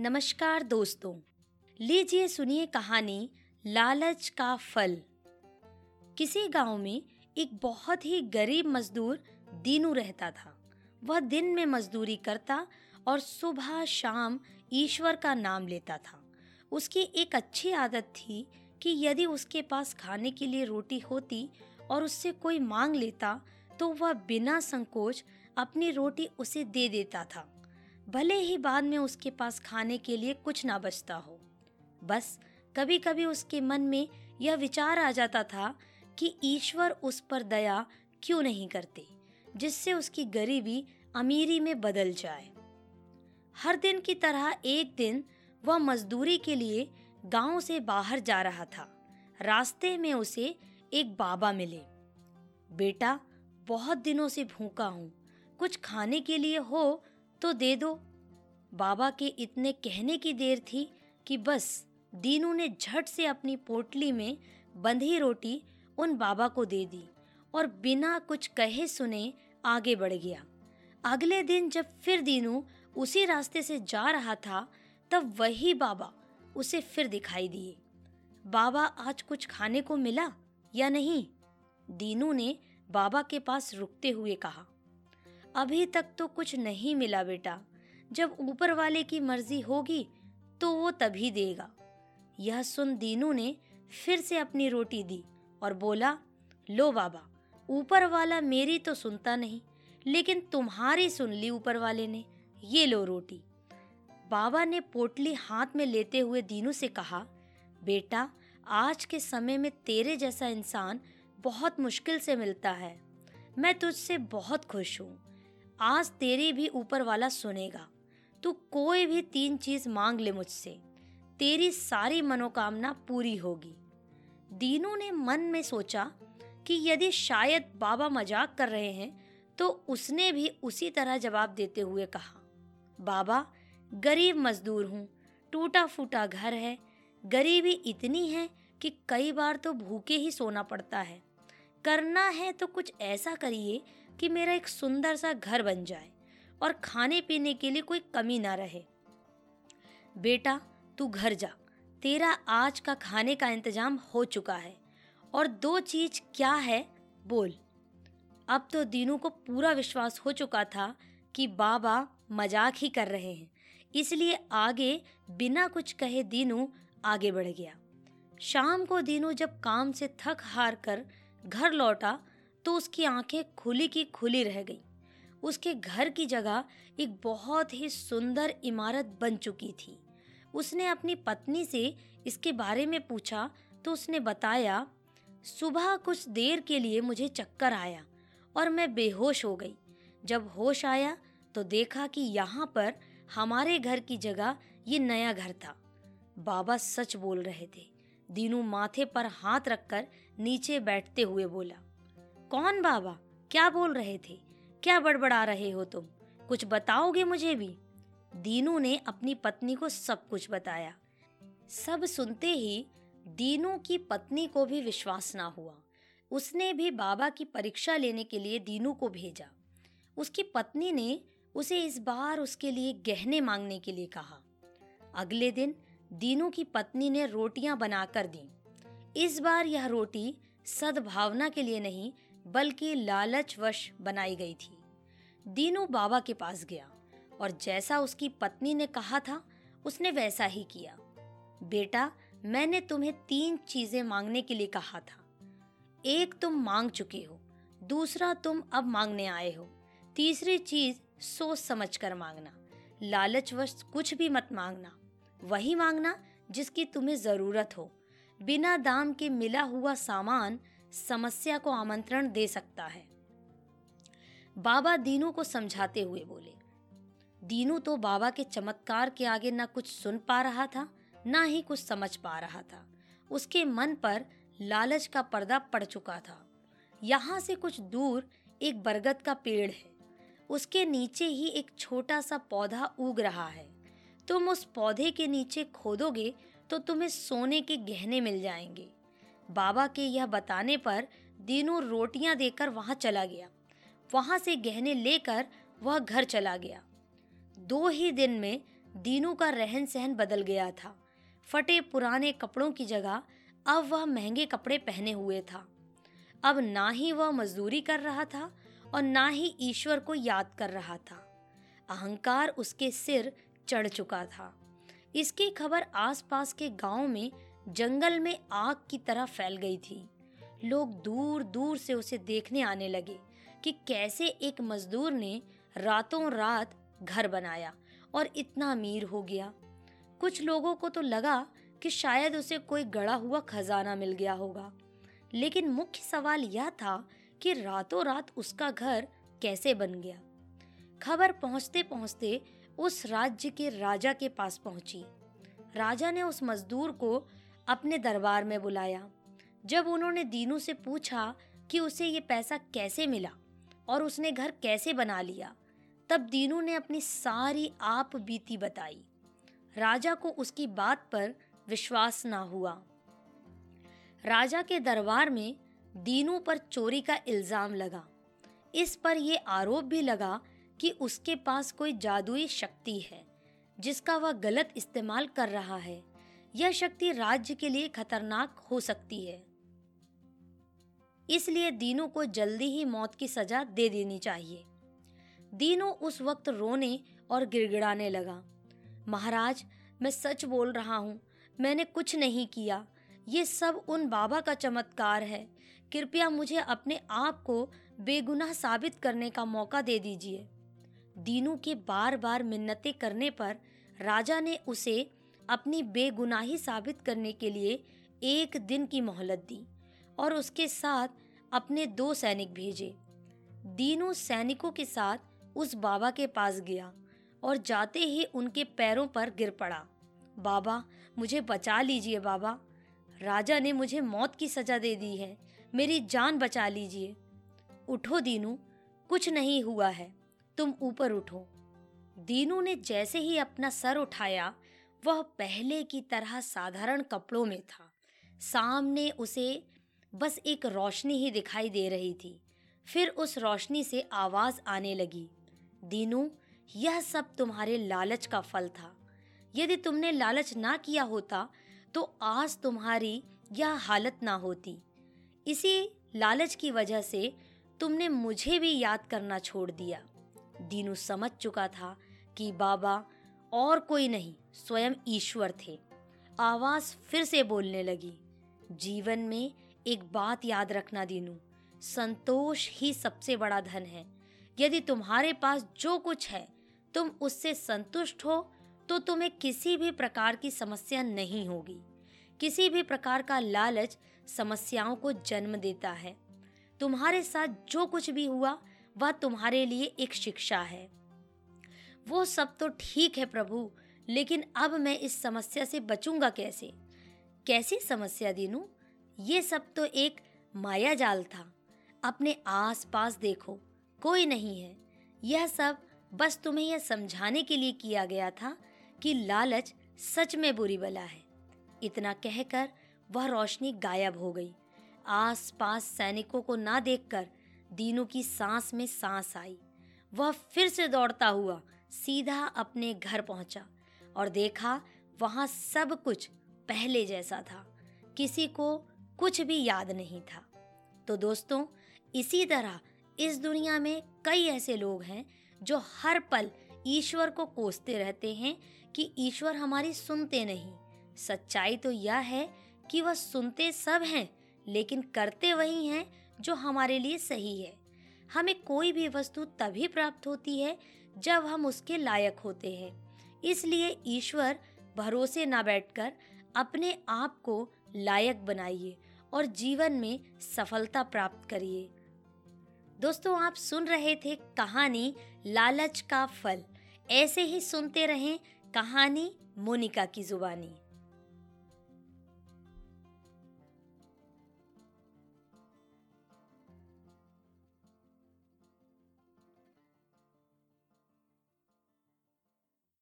नमस्कार दोस्तों, लीजिए सुनिए कहानी लालच का फल। किसी गाँव में एक बहुत ही गरीब मजदूर दीनू रहता था। वह दिन में मजदूरी करता और सुबह शाम ईश्वर का नाम लेता था। उसकी एक अच्छी आदत थी कि यदि उसके पास खाने के लिए रोटी होती और उससे कोई मांग लेता तो वह बिना संकोच अपनी रोटी उसे दे देता था। भले ही बाद में उसके पास खाने के लिए कुछ ना बचता हो। बस कभी कभी उसके मन में यह विचार आ जाता था कि ईश्वर उस पर दया क्यों नहीं करते, जिससे उसकी गरीबी अमीरी में बदल जाए। हर दिन की तरह एक दिन वह मजदूरी के लिए गाँव से बाहर जा रहा था। रास्ते में उसे एक बाबा मिले। बेटा, बहुत दिनों से भूखा हूँ। कुछ खाने के लिए हो तो दे दो। बाबा के इतने कहने की देर थी कि बस दीनू ने झट से अपनी पोटली में बंधी रोटी उन बाबा को दे दी और बिना कुछ कहे सुने आगे बढ़ गया। अगले दिन जब फिर दीनू उसी रास्ते से जा रहा था, तब वही बाबा उसे फिर दिखाई दिए। बाबा आज कुछ खाने को मिला या नहीं? दीनू ने बाबा के पास रुकते हुए कहा। अभी तक तो कुछ नहीं मिला बेटा। जब ऊपर वाले की मर्ज़ी होगी तो वो तभी देगा। यह सुन दीनू ने फिर से अपनी रोटी दी और बोला, लो बाबा, ऊपर वाला मेरी तो सुनता नहीं, लेकिन तुम्हारी सुन ली ऊपर वाले ने, ये लो रोटी। बाबा ने पोटली हाथ में लेते हुए दीनू से कहा, बेटा, आज के समय में तेरे जैसा इंसान बहुत मुश्किल से मिलता है। मैं तुझसे बहुत खुश हूँ। आज तेरी भी ऊपर वाला सुनेगा। तू कोई भी तीन चीज़ मांग ले मुझसे। तेरी सारी मनोकामना पूरी होगी। दीनू ने मन में सोचा कि यदि शायद बाबा मज़ाक कर रहे हैं तो उसने भी उसी तरह जवाब देते हुए कहा, बाबा, गरीब मजदूर हूँ। टूटा फूटा घर है। गरीबी इतनी है कि कई बार तो भूखे ही सोना पड़ता है। करना है तो कुछ ऐसा करिए कि मेरा एक सुंदर सा घर बन जाए और खाने पीने के लिए कोई कमी ना रहे। बेटा, तू घर जा। तेरा आज का खाने का इंतज़ाम हो चुका है और दो चीज़ क्या है बोल। अब तो दीनू को पूरा विश्वास हो चुका था कि बाबा मज़ाक ही कर रहे हैं, इसलिए आगे बिना कुछ कहे दीनू आगे बढ़ गया। शाम को दीनू जब काम से थक हार कर घर लौटा तो उसकी आँखें खुली की खुली रह गई। उसके घर की जगह एक बहुत ही सुंदर इमारत बन चुकी थी। उसने अपनी पत्नी से इसके बारे में पूछा तो उसने बताया, सुबह कुछ देर के लिए मुझे चक्कर आया और मैं बेहोश हो गई। जब होश आया तो देखा कि यहाँ पर हमारे घर की जगह ये नया घर था। बाबा सच बोल रहे थे। दीनू माथे पर हाथ रखकर नीचे बैठते हुए बोला कौन बाबा? क्या बोल रहे थे? क्या बड़बड़ा रहे हो तुम? कुछ बताओगे मुझे भी? दीनू ने अपनी पत्नी को सब कुछ बताया। सब सुनते ही दीनू की पत्नी को भी विश्वास ना हुआ। उसने भी बाबा की परीक्षा लेने के लिए दीनू को भेजा। उसकी पत्नी ने उसे इस बार उसके लिए गहने मांगने के लिए कहा। अगले दिन दीनू की पत्नी ने रोटियाँ बनाकर दी। इस बार यह रोटी सद्भावना के लिए नहीं बल्कि लालचवश बनाई गई थी। दीनू बाबा के पास गया और जैसा उसकी पत्नी ने कहा था, उसने वैसा ही किया। बेटा, मैंने तुम्हें तीन चीज़ें मांगने के लिए कहा था। एक तुम मांग चुके हो, दूसरा तुम अब मांगने आए हो। तीसरी चीज़ सोच समझ कर मांगना, लालचवश कुछ भी मत मांगना। वही मांगना जिसकी तुम्हें ज़रूरत हो। बिना दाम के मिला हुआ सामान समस्या को आमंत्रण दे सकता है। बाबा दीनू को समझाते हुए बोले, दीनू तो बाबा के चमत्कार के आगे न कुछ सुन पा रहा था, ना ही कुछ समझ पा रहा था। उसके मन पर लालच का पर्दा पड़ चुका था। यहाँ से कुछ दूर एक बरगद का पेड़ है। उसके नीचे ही एक छोटा सा पौधा उग रहा है। तुम उस पौधे के नीचे खोदोगे तो तुम्हें सोने के गहने मिल जाएँगे। बाबा के यह बताने पर दीनू रोटियाँ देकर वहाँ चला गया। वहाँ से गहने लेकर वह घर चला गया। दो ही दिन में दीनू का रहन सहन बदल गया था। फटे पुराने कपड़ों की जगह अब वह महँगे कपड़े पहने हुए था। अब ना ही वह मजदूरी कर रहा था और ना ही ईश्वर को याद कर रहा था। अहंकार उसके सिर चढ़ चुका था। इसकी खबर आसपास के गाँव में जंगल में आग की तरह फैल गई थी। लोग दूर दूर से उसे देखने आने लगे कि कैसे एक मजदूर ने रातों रात घर बनाया और इतना अमीर हो गया। कुछ लोगों को तो लगा कि शायद उसे कोई गड़ा हुआ खजाना मिल गया होगा। लेकिन मुख्य सवाल यह था कि रातों रात उसका घर कैसे बन गया। खबर पहुँचते पहुँचते उस राज्य के राजा के पास पहुँची। राजा ने उस मजदूर को अपने दरबार में बुलाया। जब उन्होंने दीनू से पूछा कि उसे ये पैसा कैसे मिला और उसने घर कैसे बना लिया, तब दीनू ने अपनी सारी आप बीती बताई। राजा को उसकी बात पर विश्वास ना हुआ। राजा के दरबार में दीनू पर चोरी का इल्ज़ाम लगा। इस पर यह आरोप भी लगा कि उसके पास कोई जादुई शक्ति है, जिसका वह गलत इस्तेमाल कर रहा है। यह शक्ति राज्य के लिए खतरनाक हो सकती है। इसलिए दीनू को जल्दी ही मौत की सजा दे देनी चाहिए। दीनू उस वक्त रोने और गिड़गिड़ाने लगा। महाराज, मैं सच बोल रहा हूँ, मैंने कुछ नहीं किया। ये सब उन बाबा का चमत्कार है। कृपया मुझे अपने आप को बेगुनाह साबित करने का मौका दे दीजिए। दीनू के बार बार मिन्नतें करने पर राजा ने उसे अपनी बेगुनाही साबित करने के लिए एक दिन की मोहलत दी और उसके साथ अपने दो सैनिक भेजे। दीनू सैनिकों के साथ उस बाबा के पास गया और जाते ही उनके पैरों पर गिर पड़ा। बाबा, मुझे बचा लीजिए बाबा। राजा ने मुझे मौत की सजा दे दी है, मेरी जान बचा लीजिए। उठो दीनू, कुछ नहीं हुआ है, तुम ऊपर उठो। दीनू ने जैसे ही अपना सर उठाया वह पहले की तरह साधारण कपड़ों में था। सामने उसे बस एक रोशनी ही दिखाई दे रही थी। फिर उस रोशनी से आवाज़ आने लगी, दीनू, यह सब तुम्हारे लालच का फल था। यदि तुमने लालच ना किया होता तो आज तुम्हारी यह हालत ना होती। इसी लालच की वजह से तुमने मुझे भी याद करना छोड़ दिया। दीनू समझ चुका था कि बाबा और कोई नहीं, स्वयं ईश्वर थे। आवाज़ फिर से बोलने लगी, जीवन में एक बात याद रखना दीनू, संतोष ही सबसे बड़ा धन है। यदि तुम्हारे पास जो कुछ है, तुम उससे संतुष्ट हो तो तुम्हें किसी भी प्रकार की समस्या नहीं होगी। किसी भी प्रकार का लालच समस्याओं को जन्म देता है। तुम्हारे साथ जो कुछ भी हुआ, वह तुम्हारे लिए एक शिक्षा है। वो सब तो ठीक है प्रभु, लेकिन अब मैं इस समस्या से बचूँगा कैसे? कैसी समस्या दीनू? ये सब तो एक माया जाल था। अपने आस पास देखो, कोई नहीं है। यह सब बस तुम्हें यह समझाने के लिए किया गया था कि लालच सच में बुरी बला है। इतना कहकर वह रोशनी गायब हो गई। आस पास सैनिकों को ना देखकर दीनू की सांस में सांस आई। वह फिर से दौड़ता हुआ सीधा अपने घर पहुँचा और देखा वहाँ सब कुछ पहले जैसा था। किसी को कुछ भी याद नहीं था। तो दोस्तों, इसी तरह इस दुनिया में कई ऐसे लोग हैं जो हर पल ईश्वर को कोसते रहते हैं कि ईश्वर हमारी सुनते नहीं। सच्चाई तो यह है कि वह सुनते सब हैं, लेकिन करते वही हैं जो हमारे लिए सही है। हमें कोई भी वस्तु तभी प्राप्त होती है जब हम उसके लायक होते हैं। इसलिए ईश्वर भरोसे ना बैठकर अपने आप को लायक बनाइए और जीवन में सफलता प्राप्त करिए। दोस्तों, आप सुन रहे थे कहानी लालच का फल। ऐसे ही सुनते रहें कहानी मोनिका की जुबानी।